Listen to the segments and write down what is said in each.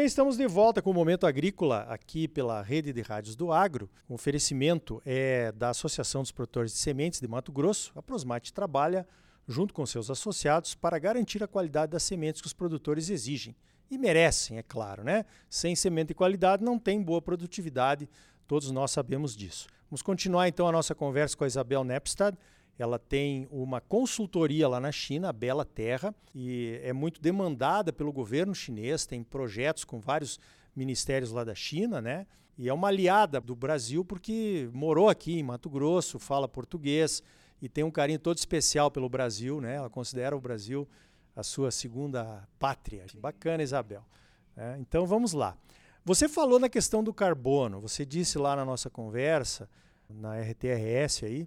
bem, estamos de volta com o Momento Agrícola aqui pela Rede de Rádios do Agro. O oferecimento é da Associação dos Produtores de Sementes de Mato Grosso. A Prosmate trabalha junto com seus associados para garantir a qualidade das sementes que os produtores exigem e merecem, é claro, né? Sem semente de qualidade não tem boa produtividade, todos nós sabemos disso. Vamos continuar então a nossa conversa com a Isabel Nepstad. Ela tem uma consultoria lá na China, a Bela Terra, e é muito demandada pelo governo chinês, tem projetos com vários ministérios lá da China, né? E é uma aliada do Brasil porque morou aqui em Mato Grosso, fala português e tem um carinho todo especial pelo Brasil, né? Ela considera o Brasil a sua segunda pátria. Bacana, Isabel. É, então vamos lá. Você falou na questão do carbono. Você disse lá na nossa conversa, na RTRS aí,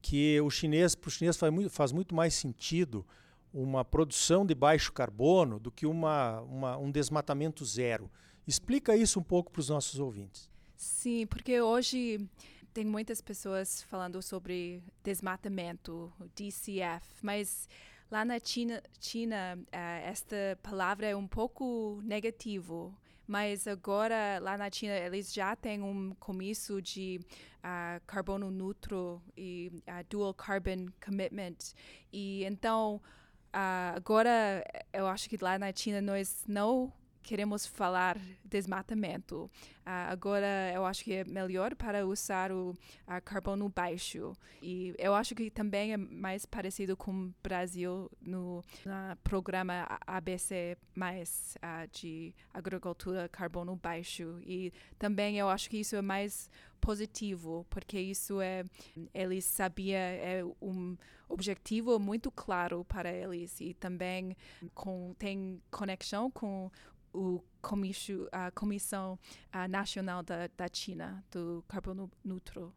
que o chinês, para o chinês faz muito, faz muito mais sentido uma produção de baixo carbono do que uma, uma um desmatamento zero. Explica isso um pouco para os nossos ouvintes. Sim, porque hoje tem muitas pessoas falando sobre desmatamento, DCF, mas lá na China, China uh, esta palavra é um pouco negativo mas agora lá na China eles já têm um comício de uh, carbono neutro e uh, dual carbon commitment. E então uh, agora eu acho que lá na China nós não queremos falar desmatamento. Uh, agora eu acho que é melhor para usar o uh, carbono baixo. E eu acho que também é mais parecido com o Brasil no, programa ABC mais uh, de agricultura carbono baixo. E também eu acho que isso é mais positivo, porque isso é eles sabia é um objetivo muito claro para eles e também com, tem conexão com o comissio, a Comissão a Nacional da, da China do carbono neutro.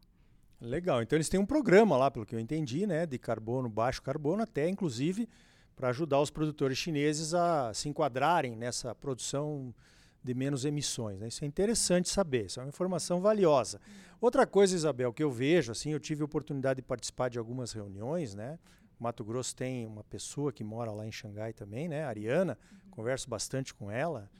Legal. Então eles têm um programa lá, pelo que eu entendi, né, de carbono, baixo carbono, até inclusive para ajudar os produtores chineses a se enquadrarem nessa produção de menos emissões. Né? Isso é interessante saber, isso é uma informação valiosa. Outra coisa, Isabel, que eu vejo, assim, eu tive a oportunidade de participar de algumas reuniões, né? Mato Grosso tem uma pessoa que mora lá em Xangai também, né? A Ariana, uhum. converso bastante com ela.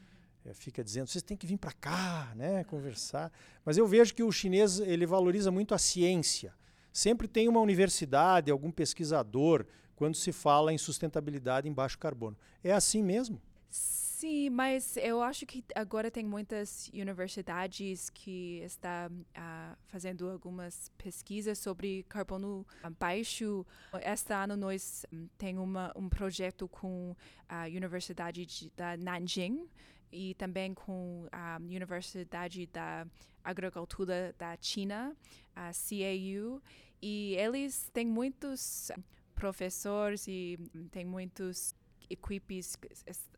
É, fica dizendo, vocês têm que vir para cá, né, conversar. Mas eu vejo que o chinês ele valoriza muito a ciência. Sempre tem uma universidade, algum pesquisador, quando se fala em sustentabilidade em baixo carbono. É assim mesmo? Sim, mas eu acho que agora tem muitas universidades que estão uh, fazendo algumas pesquisas sobre carbono baixo. Este ano nós um, tem uma, um projeto com a Universidade de, da Nanjing e também com a Universidade da Agricultura da China, a CAU, e eles têm muitos professores e tem muitos equipes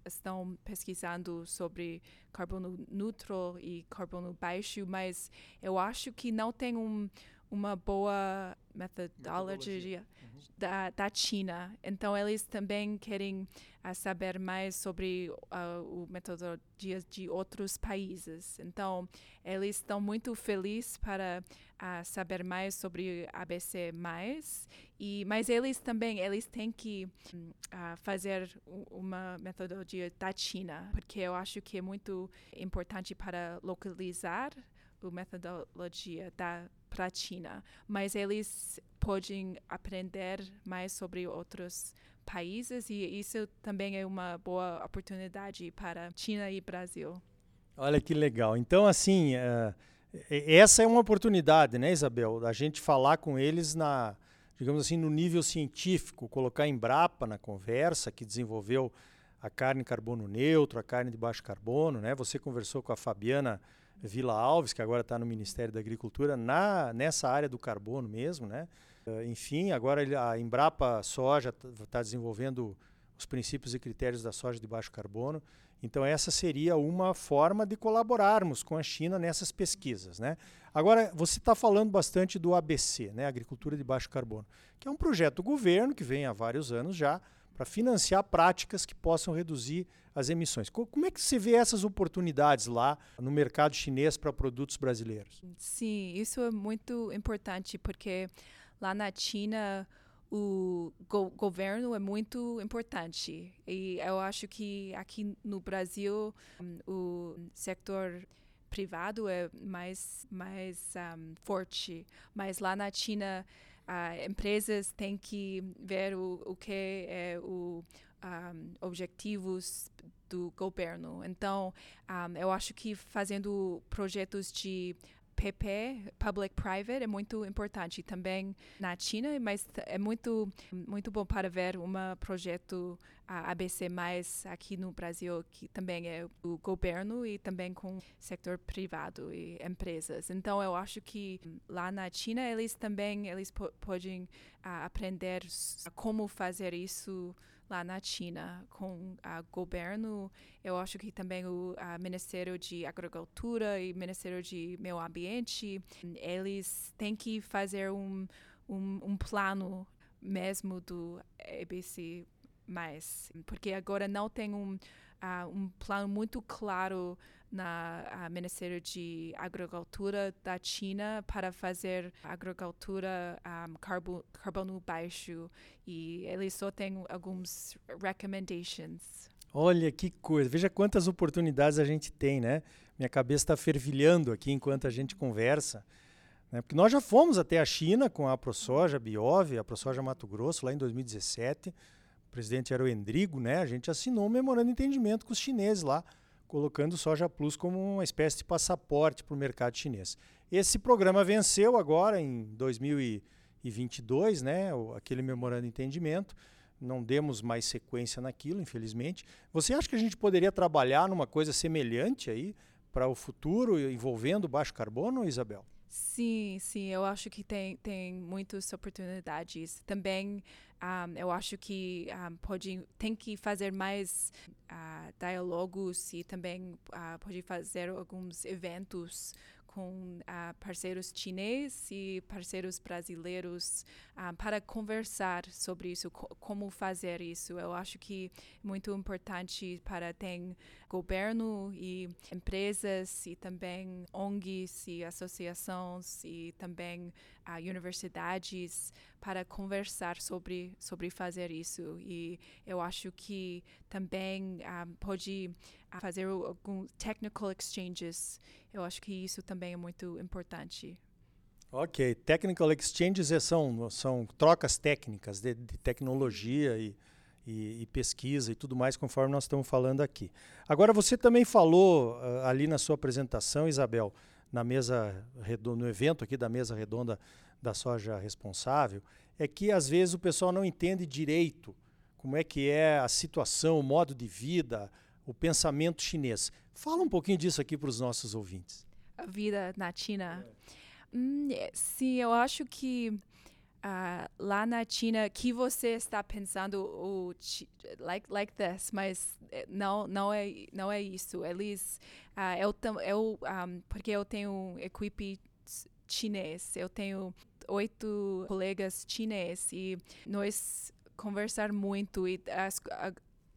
estão pesquisando sobre carbono neutro e carbono baixo, mas eu acho que não tem um, uma boa metodologia, metodologia. Uhum. Da, da China. Então, eles também querem uh, saber mais sobre uh, o metodologias de outros países. Então, eles estão muito felizes para uh, saber mais sobre ABC+. E, mas eles também eles têm que fazer uma metodologia da China, porque eu acho que é muito importante para localizar a metodologia da para a China, mas eles podem aprender mais sobre outros países e isso também é uma boa oportunidade para China e Brasil. Olha que legal. Então, assim, uh, essa é uma oportunidade, né, Isabel? A gente falar com eles na, digamos assim, no nível científico, colocar a Embrapa na conversa, que desenvolveu a carne carbono neutro, a carne de baixo carbono, né? Você conversou com a Fabiana Vila Alves, que agora está no Ministério da Agricultura, na, nessa área do carbono mesmo, né? Uh, enfim, agora a Embrapa Soja está desenvolvendo os princípios e critérios da soja de baixo carbono. Então essa seria uma forma de colaborarmos com a China nessas pesquisas, né? Agora você está falando bastante do ABC, né? Agricultura de baixo carbono, que é um projeto do governo que vem há vários anos já para financiar práticas que possam reduzir as emissões. Como é que você vê essas oportunidades lá no mercado chinês para produtos brasileiros? Sim, isso é muito importante porque lá na China o go governo é muito importante e eu acho que aqui no Brasil um, o setor privado é mais mais um, forte, mas lá na China uh, empresas têm que ver o, o que é o um, objetivos do governo. Então, um, eu acho que fazendo projetos de PP, Public Private, é muito importante também na China, mas é muito muito bom para ver um projeto a ABC mais aqui no Brasil que também é o governo e também com setor privado e empresas. Então eu acho que lá na China eles também eles podem uh, aprender como fazer isso lá na China com o governo. Eu acho que também o Ministério de Agricultura e Ministério de Meio Ambiente, eles têm que fazer um, um, um plano mesmo do ABC mais, porque agora não tem um, uh, um plano muito claro na Ministério de Agricultura da China para fazer agricultura um, carbo, carbono baixo e eles só têm alguns recommendations. Olha que coisa, veja quantas oportunidades a gente tem, né? Minha cabeça está fervilhando aqui enquanto a gente conversa. Né? Porque nós já fomos até a China com a ProSoja Biov, a ProSoja Mato Grosso, lá em 2017. O presidente era o Endrigo, né? A gente assinou um memorando de entendimento com os chineses lá colocando Soja Plus como uma espécie de passaporte para o mercado chinês. Esse programa venceu agora em 2022, né, aquele memorando de entendimento. Não demos mais sequência naquilo, infelizmente. Você acha que a gente poderia trabalhar numa coisa semelhante aí para o futuro, envolvendo baixo carbono, Isabel? Sim, sim, eu acho que tem, tem muitas oportunidades. Também um, eu acho que um, pode, tem que fazer mais uh, diálogos e também uh, pode fazer alguns eventos com uh, parceiros chineses e parceiros brasileiros uh, para conversar sobre isso, co como fazer isso. Eu acho que é muito importante para ter governo e empresas e também ONGs e associações e também uh, universidades para conversar sobre sobre fazer isso e eu acho que também pode fazer alguns technical exchanges. Eu acho que isso também é muito importante. Ok, technical exchanges é, são, são trocas técnicas de, de tecnologia e, e, e, pesquisa e tudo mais, conforme nós estamos falando aqui. Agora, você também falou uh, ali na sua apresentação, Isabel, na mesa redonda, no evento aqui da mesa redonda da soja responsável, é que às vezes o pessoal não entende direito como é que é a situação, o modo de vida, o pensamento chinês. Fala um pouquinho disso aqui para os nossos ouvintes. A vida na China. É. Hum, é, sim, eu acho que uh, lá na China, que você está pensando o like like this, mas eh, não não é não é isso. Eles uh, eu eu um, porque eu tenho equipe chinês, eu tenho oito colegas chineses e nós conversar muito e as,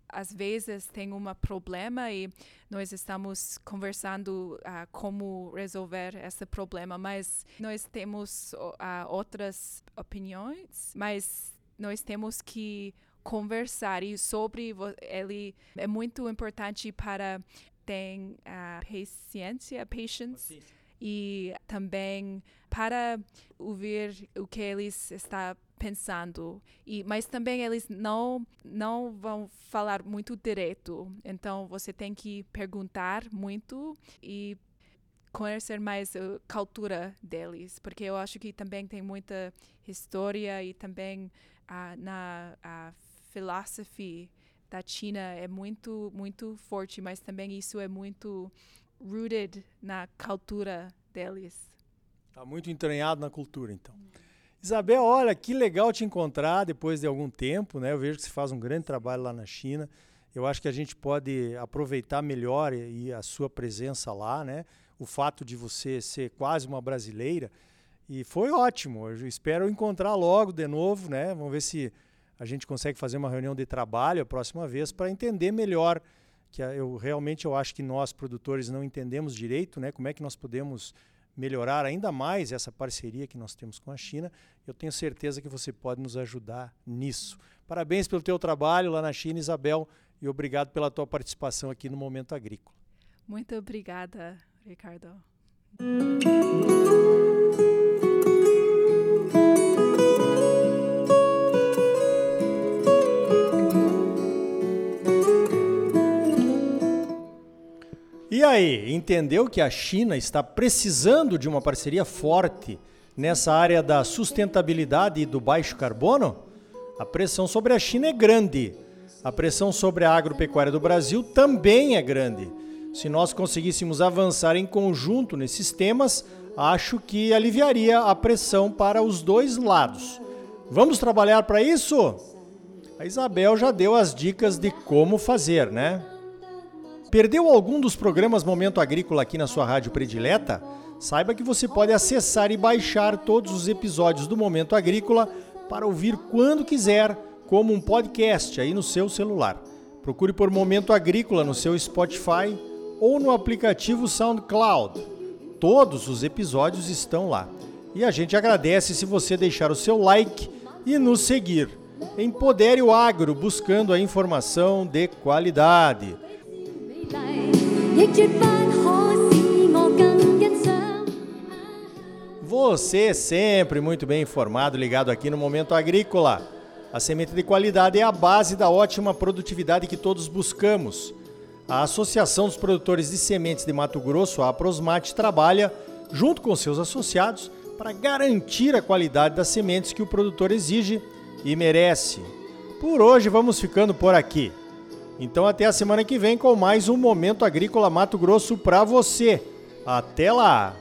às vezes tem um problema e nós estamos conversando uh, como resolver esse problema, mas nós temos uh, outras opiniões, mas nós temos que conversar e sobre ele é muito importante para ter uh, paciência, patience e também para ouvir o que eles estão pensando. E mas também eles não não vão falar muito direto. Então você tem que perguntar muito e conhecer mais a cultura deles. Porque eu acho que também tem muita história e também uh, na a filosofia da China é muito muito forte. Mas também isso é muito rooted na cultura deles Está muito entranhado na cultura, então. Isabel, olha, que legal te encontrar depois de algum tempo, né? Eu vejo que você faz um grande trabalho lá na China. Eu acho que a gente pode aproveitar melhor e a sua presença lá, né? O fato de você ser quase uma brasileira. E foi ótimo. Eu espero encontrar logo de novo, né? Vamos ver se a gente consegue fazer uma reunião de trabalho a próxima vez para entender melhor que eu realmente eu acho que nós produtores não entendemos direito, né? Como é que nós podemos melhorar ainda mais essa parceria que nós temos com a China, eu tenho certeza que você pode nos ajudar nisso. Parabéns pelo teu trabalho lá na China, Isabel, e obrigado pela tua participação aqui no Momento Agrícola. Muito obrigada, Ricardo. Aí, entendeu que a China está precisando de uma parceria forte nessa área da sustentabilidade e do baixo carbono? A pressão sobre a China é grande. A pressão sobre a agropecuária do Brasil também é grande. Se nós conseguíssemos avançar em conjunto nesses temas, acho que aliviaria a pressão para os dois lados. Vamos trabalhar para isso? A Isabel já deu as dicas de como fazer, né? Perdeu algum dos programas Momento Agrícola aqui na sua rádio predileta? Saiba que você pode acessar e baixar todos os episódios do Momento Agrícola para ouvir quando quiser, como um podcast aí no seu celular. Procure por Momento Agrícola no seu Spotify ou no aplicativo SoundCloud. Todos os episódios estão lá. E a gente agradece se você deixar o seu like e nos seguir. Empodere o agro buscando a informação de qualidade. Você sempre muito bem informado, ligado aqui no Momento Agrícola. A semente de qualidade é a base da ótima produtividade que todos buscamos. A Associação dos Produtores de Sementes de Mato Grosso, a Aprosmate, trabalha, junto com seus associados, para garantir a qualidade das sementes que o produtor exige e merece. Por hoje vamos ficando por aqui. Então até a semana que vem com mais um Momento Agrícola Mato Grosso para você. Até lá!